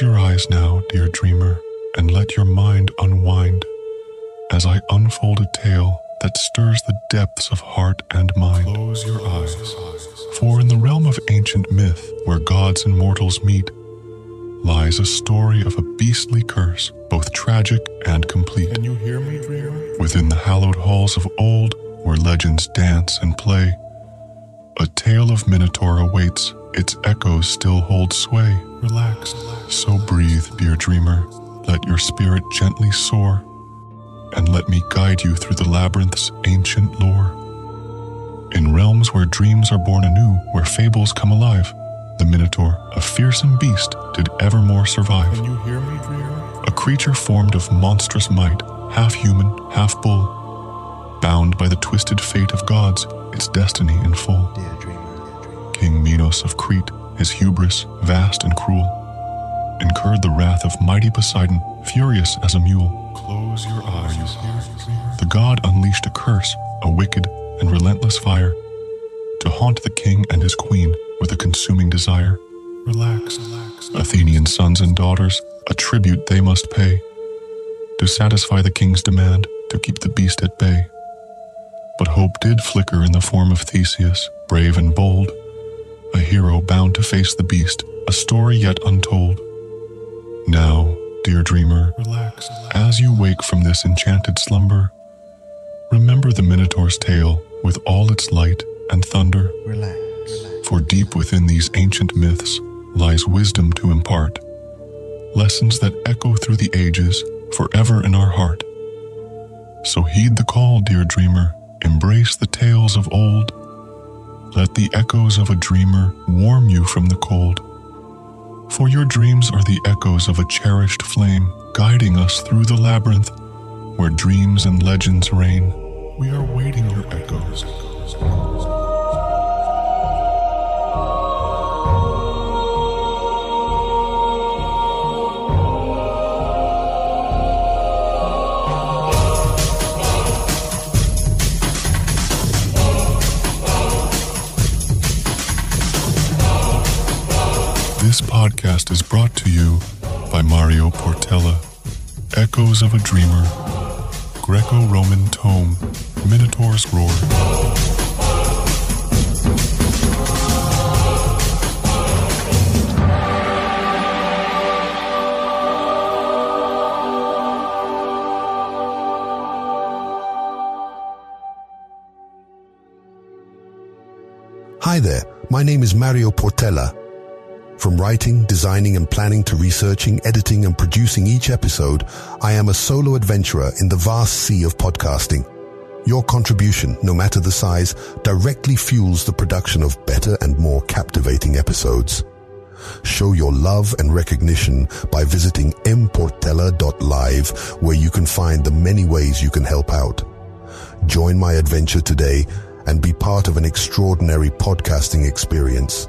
Close your eyes now, dear dreamer, and let your mind unwind as I unfold a tale that stirs the depths of heart and mind. Close your eyes. For in the realm of ancient myth, where gods and mortals meet, lies a story of a beastly curse, both tragic and complete. Can you hear me, dreamer? Within the hallowed halls of old, where legends dance and play, a tale of Minotaur awaits, its echoes still hold sway. Relax. So breathe, dear dreamer, let your spirit gently soar, and let me guide you through the labyrinth's ancient lore. In realms where dreams are born anew, where fables come alive, the Minotaur, a fearsome beast, did evermore survive. Can you hear me, dreamer? A creature formed of monstrous might, half human, half bull, bound by the twisted fate of gods, its destiny in full. Dear dreamer, King Minos of Crete, his hubris, vast and cruel, incurred the wrath of mighty Poseidon, furious as a mule. Close your eyes. The god unleashed a curse, a wicked and relentless fire, to haunt the king and his queen with a consuming desire. Relax. Relax. Athenian sons and daughters, a tribute they must pay, to satisfy the king's demand to keep the beast at bay. But hope did flicker in the form of Theseus, brave and bold, a hero bound to face the beast, a story yet untold. Now, dear dreamer, Relax. as you wake from this enchanted slumber, remember the Minotaur's tale with all its light and thunder. relax. For deep within these ancient myths lies wisdom to impart, lessons that echo through the ages, forever in our heart. So heed the call, dear dreamer, embrace the tales of old. Let the echoes of a dreamer warm you from the cold. For your dreams are the echoes of a cherished flame, guiding us through the labyrinth where dreams and legends reign. We are waiting your echoes. Podcast is brought to you by Mario Portela. Echoes of a Dreamer. Greco Roman Tome. Minotaur's Roar. Hi there, my name is Mario Portela. From writing, designing and planning to researching, editing and producing each episode, I am a solo adventurer in the vast sea of podcasting. Your contribution, no matter the size, directly fuels the production of better and more captivating episodes. Show your love and recognition by visiting mportela.live where you can find the many ways you can help out. Join my adventure today and be part of an extraordinary podcasting experience.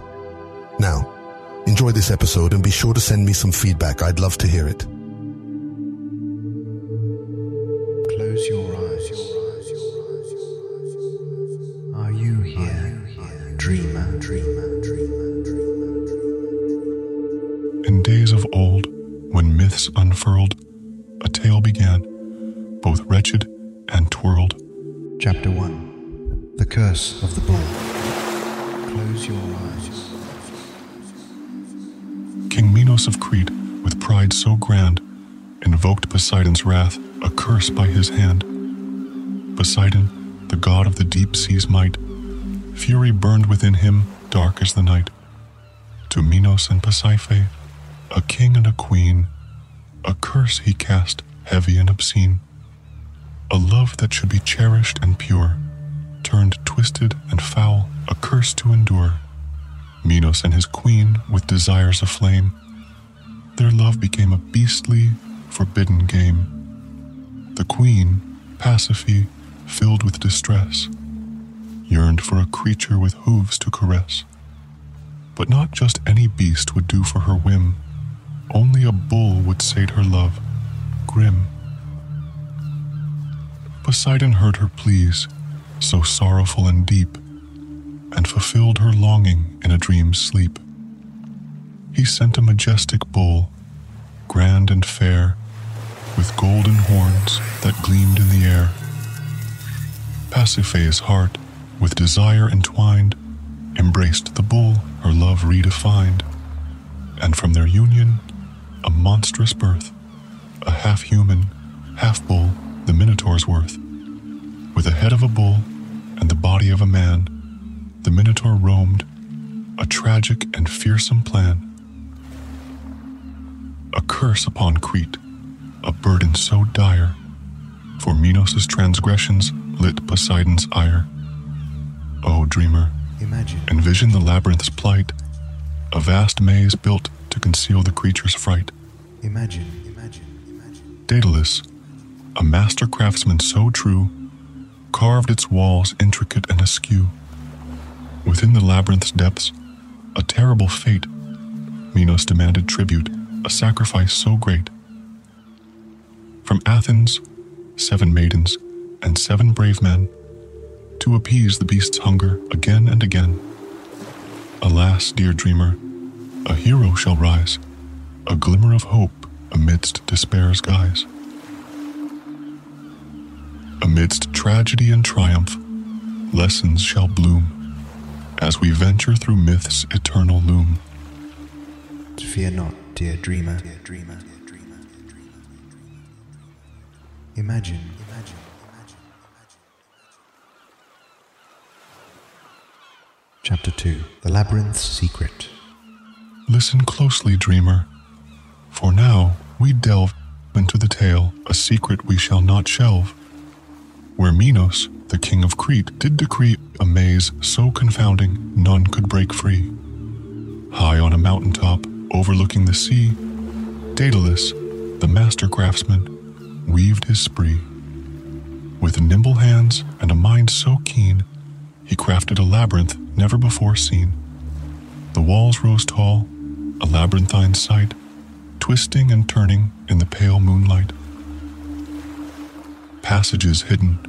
Now, enjoy this episode and be sure to send me some feedback. I'd love to hear it. Close your eyes. Are you here, dreamer, dreamer, dreamer, dreamer, dreamer? In days of old, when myths unfurled, a tale began, both wretched and twirled. Chapter 1 The Curse of the King Minos of Crete, with pride so grand, invoked Poseidon's wrath, a curse by his hand. Poseidon, the god of the deep sea's might, fury burned within him, dark as the night. To Minos and Pasiphae, a king and a queen, a curse he cast, heavy and obscene. A love that should be cherished and pure, turned twisted and foul, a curse to endure. Minos and his queen with desires aflame. Their love became a beastly, forbidden game. The queen, Pasiphae, filled with distress, yearned for a creature with hooves to caress. But not just any beast would do for her whim. Only a bull would sate her love, grim. Poseidon heard her pleas, so sorrowful and deep, and fulfilled her longing in a dream's sleep. He sent a majestic bull, grand and fair, with golden horns that gleamed in the air. Pasiphae's heart, with desire entwined, embraced the bull her love redefined, and from their union, a monstrous birth, a half human, half bull, the Minotaur's worth. With the head of a bull and the body of a man, the Minotaur roamed, a tragic and fearsome plan. A curse upon Crete, a burden so dire, for Minos' transgressions lit Poseidon's ire. O dreamer, Imagine. envision the labyrinth's plight, a vast maze built to conceal the creature's fright. Imagine. Imagine. Imagine. Daedalus, a master craftsman so true, carved its walls intricate and askew. Within the labyrinth's depths, a terrible fate, Minos demanded tribute, a sacrifice so great. From Athens, seven maidens and seven brave men, to appease the beast's hunger again and again. Alas, dear dreamer, a hero shall rise, a glimmer of hope amidst despair's guise. Amidst tragedy and triumph, lessons shall bloom as we venture through myth's eternal loom. Fear not, dear dreamer. Dear dreamer. Dear dreamer. Dear dreamer. Imagine. Imagine. Imagine. Chapter 2 The Labyrinth's Secret. Listen closely, dreamer, for now we delve into the tale, a secret we shall not shelve, where Minos, the king of Crete, did decree a maze so confounding none could break free. High on a mountain top, overlooking the sea, Daedalus, the master craftsman, weaved his spree. With nimble hands and a mind so keen, he crafted a labyrinth never before seen. The walls rose tall, a labyrinthine sight, twisting and turning in the pale moonlight. Passages hidden,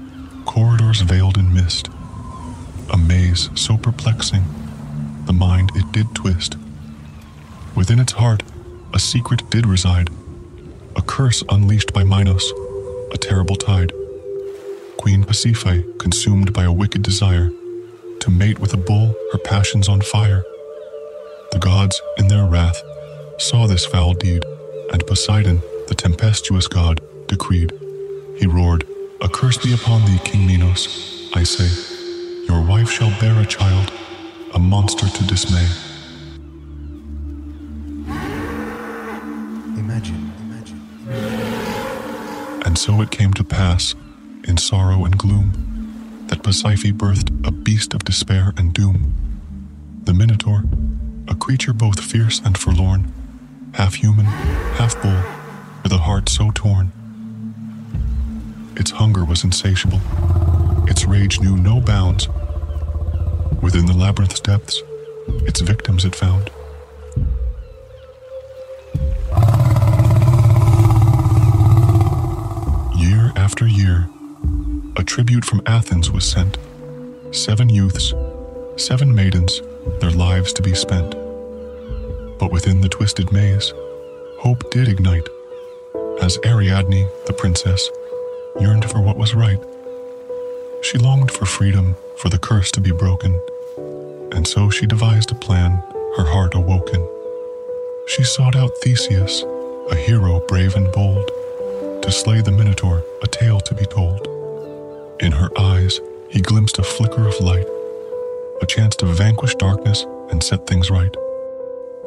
corridors veiled in mist. A maze so perplexing, the mind it did twist. Within its heart, a secret did reside, a curse unleashed by Minos, a terrible tide. Queen Pasiphae, consumed by a wicked desire, to mate with a bull, her passions on fire. The gods, in their wrath, saw this foul deed, and Poseidon, the tempestuous god, decreed. He roared, A curse be upon thee, King Minos, I say. Your wife shall bear a child, a monster to dismay. Imagine. Imagine. And so it came to pass, in sorrow and gloom, that Pasiphae birthed a beast of despair and doom. The Minotaur, a creature both fierce and forlorn, half human, half bull, with a heart so torn. Its hunger was insatiable, its rage knew no bounds. Within the labyrinth's depths, its victims it found. Year after year, a tribute from Athens was sent. Seven youths, seven maidens, their lives to be spent. But within the twisted maze, hope did ignite, as Ariadne, the princess, yearned for what was right. She longed for freedom, for the curse to be broken, and so she devised a plan, her heart awoken. She sought out Theseus, a hero brave and bold, to slay the Minotaur, a tale to be told. In her eyes, he glimpsed a flicker of light, a chance to vanquish darkness and set things right.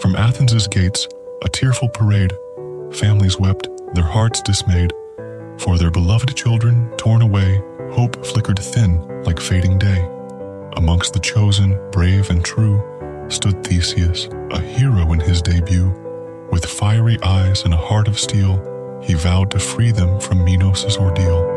From Athens' gates, a tearful parade, families wept, their hearts dismayed. For their beloved children torn away, hope flickered thin like fading day. Amongst the chosen, brave and true, stood Theseus, a hero in his debut. With fiery eyes and a heart of steel, he vowed to free them from Minos' ordeal.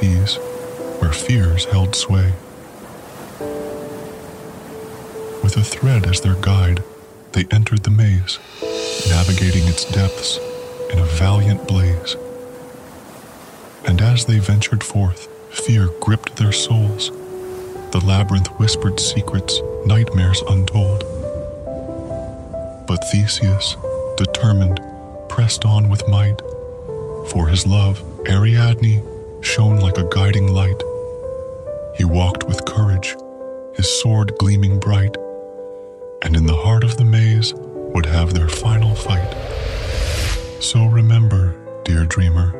Seas where fears held sway. With a thread as their guide, they entered the maze, navigating its depths in a valiant blaze. And as they ventured forth, fear gripped their souls. The labyrinth whispered secrets, nightmares untold. But Theseus, determined, pressed on with might. For his love, Ariadne shone like a guiding light. He walked with courage, his sword gleaming bright, and in the heart of the maze would have their final fight. So remember, dear dreamer,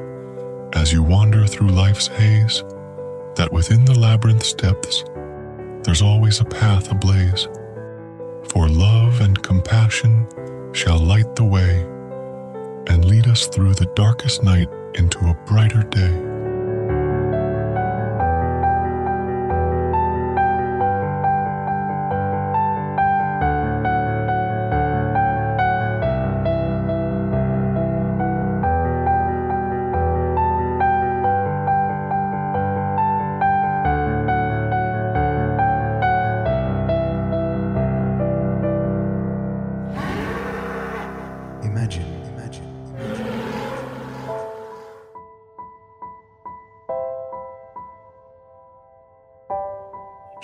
as you wander through life's haze, that within the labyrinth's depths, there's always a path ablaze. For love and compassion shall light the way and lead us through the darkest night into a brighter day.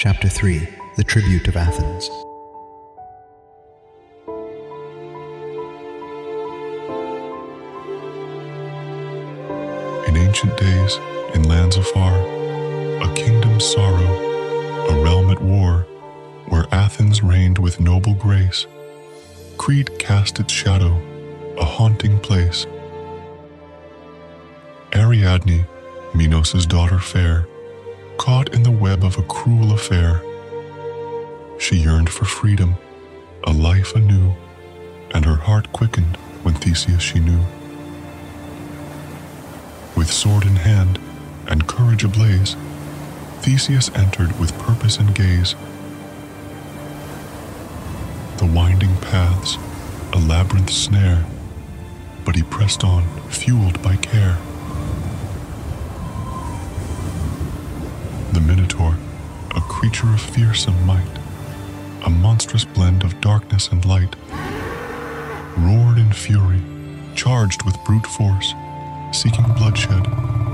Chapter 3 The Tribute of Athens. In ancient days, in lands afar, a kingdom's sorrow, a realm at war, where Athens reigned with noble grace, Crete cast its shadow, a haunting place. Ariadne, Minos' daughter fair, caught in the web of a cruel affair. She yearned for freedom, a life anew, and her heart quickened when Theseus she knew. With sword in hand and courage ablaze, Theseus entered with purpose and gaze. The winding paths, a labyrinth snare, but he pressed on, fueled by care. A creature of fearsome might, a monstrous blend of darkness and light, roared in fury, charged with brute force, seeking bloodshed,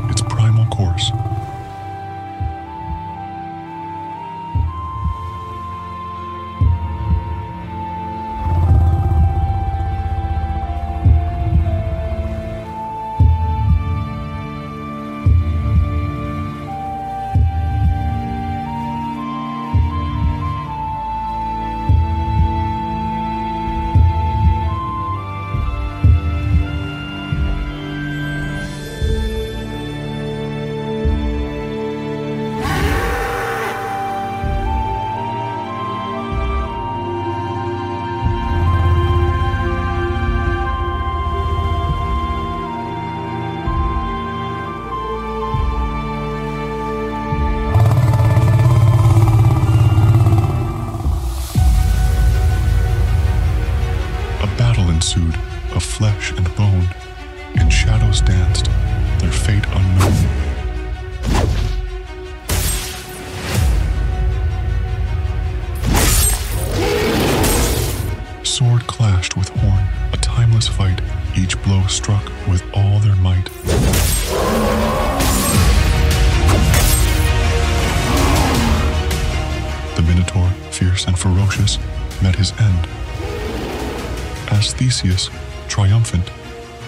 its primal course.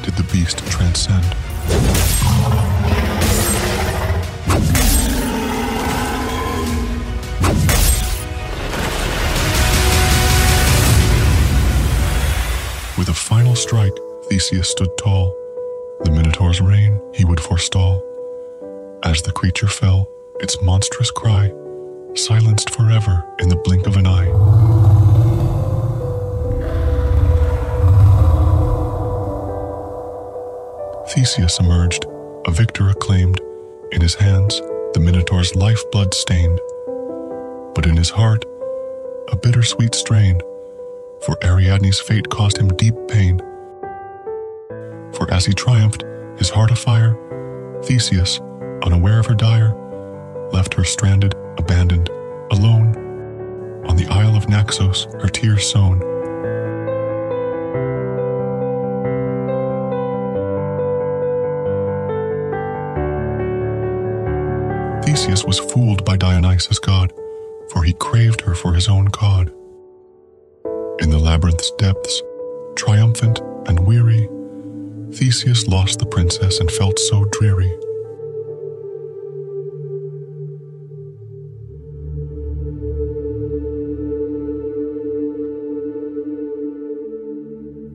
Did the beast transcend. With a final strike, Theseus stood tall. The Minotaur's reign he would forestall. As the creature fell, its monstrous cry silenced forever in the blink of an eye. Theseus emerged, a victor acclaimed, in his hands the Minotaur's lifeblood stained, but in his heart a bittersweet strain, for Ariadne's fate caused him deep pain. For as he triumphed, his heart afire, Theseus, unaware of her dire, left her stranded, abandoned, alone, on the isle of Naxos, her tears sown. Theseus was fooled by Dionysus' god, for he craved her for his own god. In the labyrinth's depths, triumphant and weary, Theseus lost the princess and felt so dreary.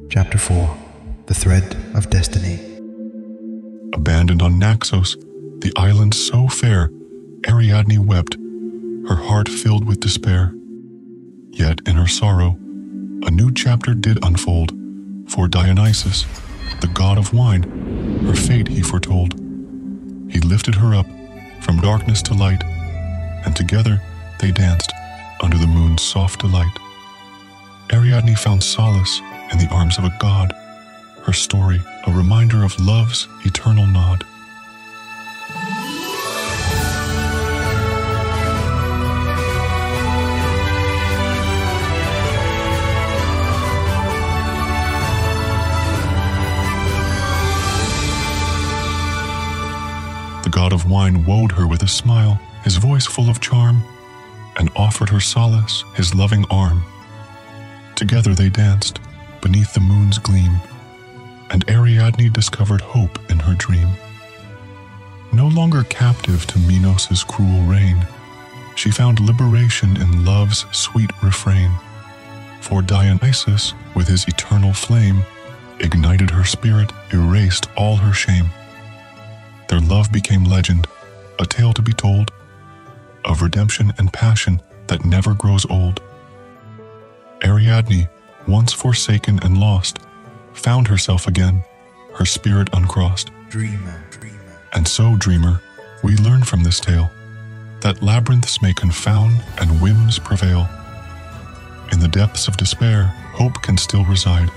Chapter 4 The Thread of Destiny. Abandoned on Naxos, the island so fair, Ariadne wept, her heart filled with despair. Yet in her sorrow, a new chapter did unfold, for Dionysus, the god of wine, her fate he foretold. He lifted her up from darkness to light, and together they danced under the moon's soft delight. Ariadne found solace in the arms of a god, her story a reminder of love's eternal nod. Wine her with a smile, his voice full of charm, and offered her solace, his loving arm. Together they danced beneath the moon's gleam, and Ariadne discovered hope in her dream. No longer captive to Minos' cruel reign, she found liberation in love's sweet refrain. For Dionysus, with his eternal flame, ignited her spirit, erased all her shame. Their love became legend, a tale to be told, of redemption and passion that never grows old. Ariadne, once forsaken and lost, found herself again, her spirit uncrossed. Dreamer, dreamer. And so, dreamer, we learn from this tale that labyrinths may confound and whims prevail. In the depths of despair, hope can still reside.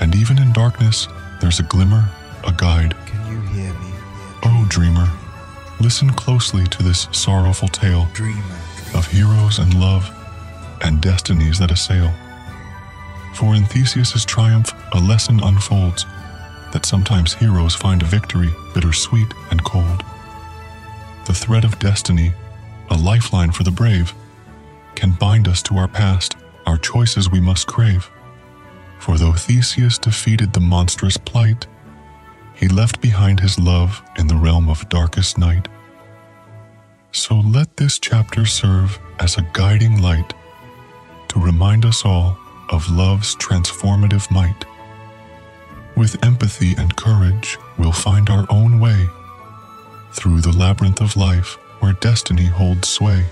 And even in darkness, there's a glimmer, a guide. Can you hear me? Oh, dreamer, listen closely to this sorrowful tale Dreamer, of heroes and love and destinies that assail. For in Theseus' triumph, a lesson unfolds that sometimes heroes find a victory bittersweet and cold. The thread of destiny, a lifeline for the brave, can bind us to our past, our choices we must crave. For though Theseus defeated the monstrous plight, he left behind his love in the realm of darkest night. So let this chapter serve as a guiding light to remind us all of love's transformative might. With empathy and courage, we'll find our own way through the labyrinth of life where destiny holds sway.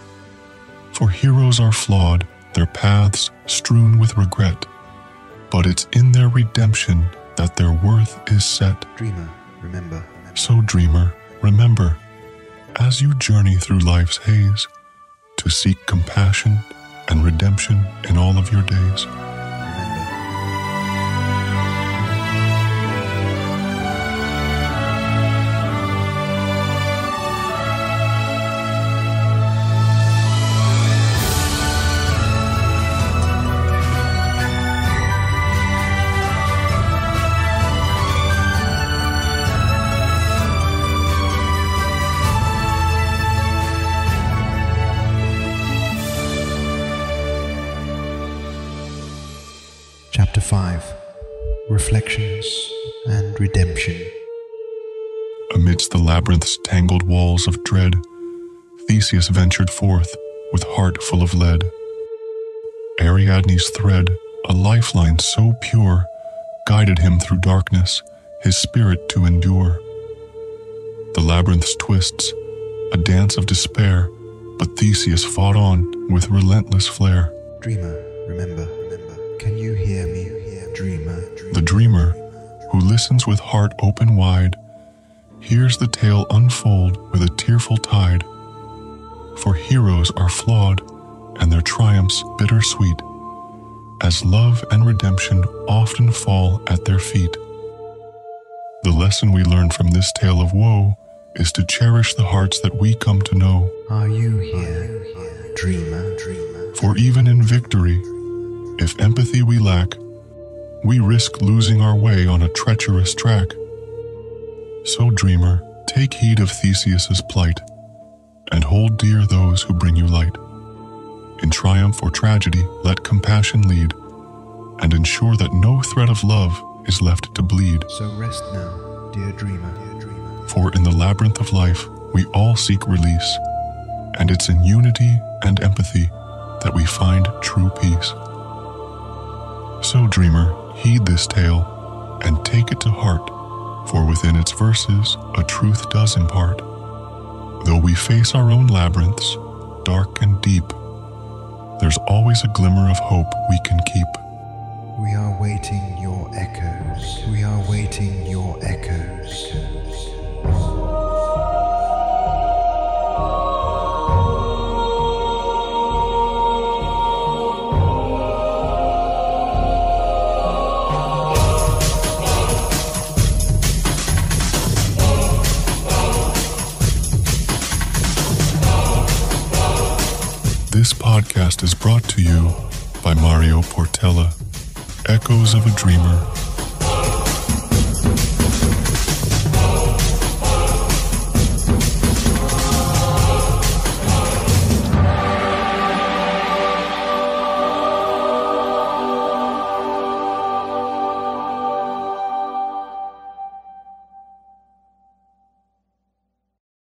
For heroes are flawed, their paths strewn with regret, but it's in their redemption that their worth is set. dreamer, remember. So, dreamer, remember, as you journey through life's haze, to seek compassion and redemption in all of your days. 5 Reflections and Redemption. Amidst the labyrinth's tangled walls of dread, Theseus ventured forth with heart full of lead. Ariadne's thread, a lifeline so pure, guided him through darkness, his spirit to endure. The labyrinth's twists, a dance of despair, but Theseus fought on with relentless flair. Dreamer, remember, remember. Can you hear me? Dreamer, dreamer. The dreamer, who listens with heart open wide, hears the tale unfold with a tearful tide. For heroes are flawed, and their triumphs bittersweet, as love and redemption often fall at their feet. The lesson we learn from this tale of woe is to cherish the hearts that we come to know. Are you here, dreamer? Dreamer. For even in victory, if empathy we lack, we risk losing our way on a treacherous track. So, dreamer, take heed of Theseus's plight, and hold dear those who bring you light. In triumph or tragedy, let compassion lead, and ensure that no thread of love is left to bleed. So rest now, dear dreamer. Dear dreamer. For in the labyrinth of life, we all seek release, and it's in unity and empathy that we find true peace. So, dreamer, heed this tale and take it to heart, for within its verses a truth does impart. Though we face our own labyrinths, dark and deep, there's always a glimmer of hope we can keep. We are waiting your echoes. We are waiting your echoes. Podcast is brought to you by Mario Portela, Echoes of a Dreamer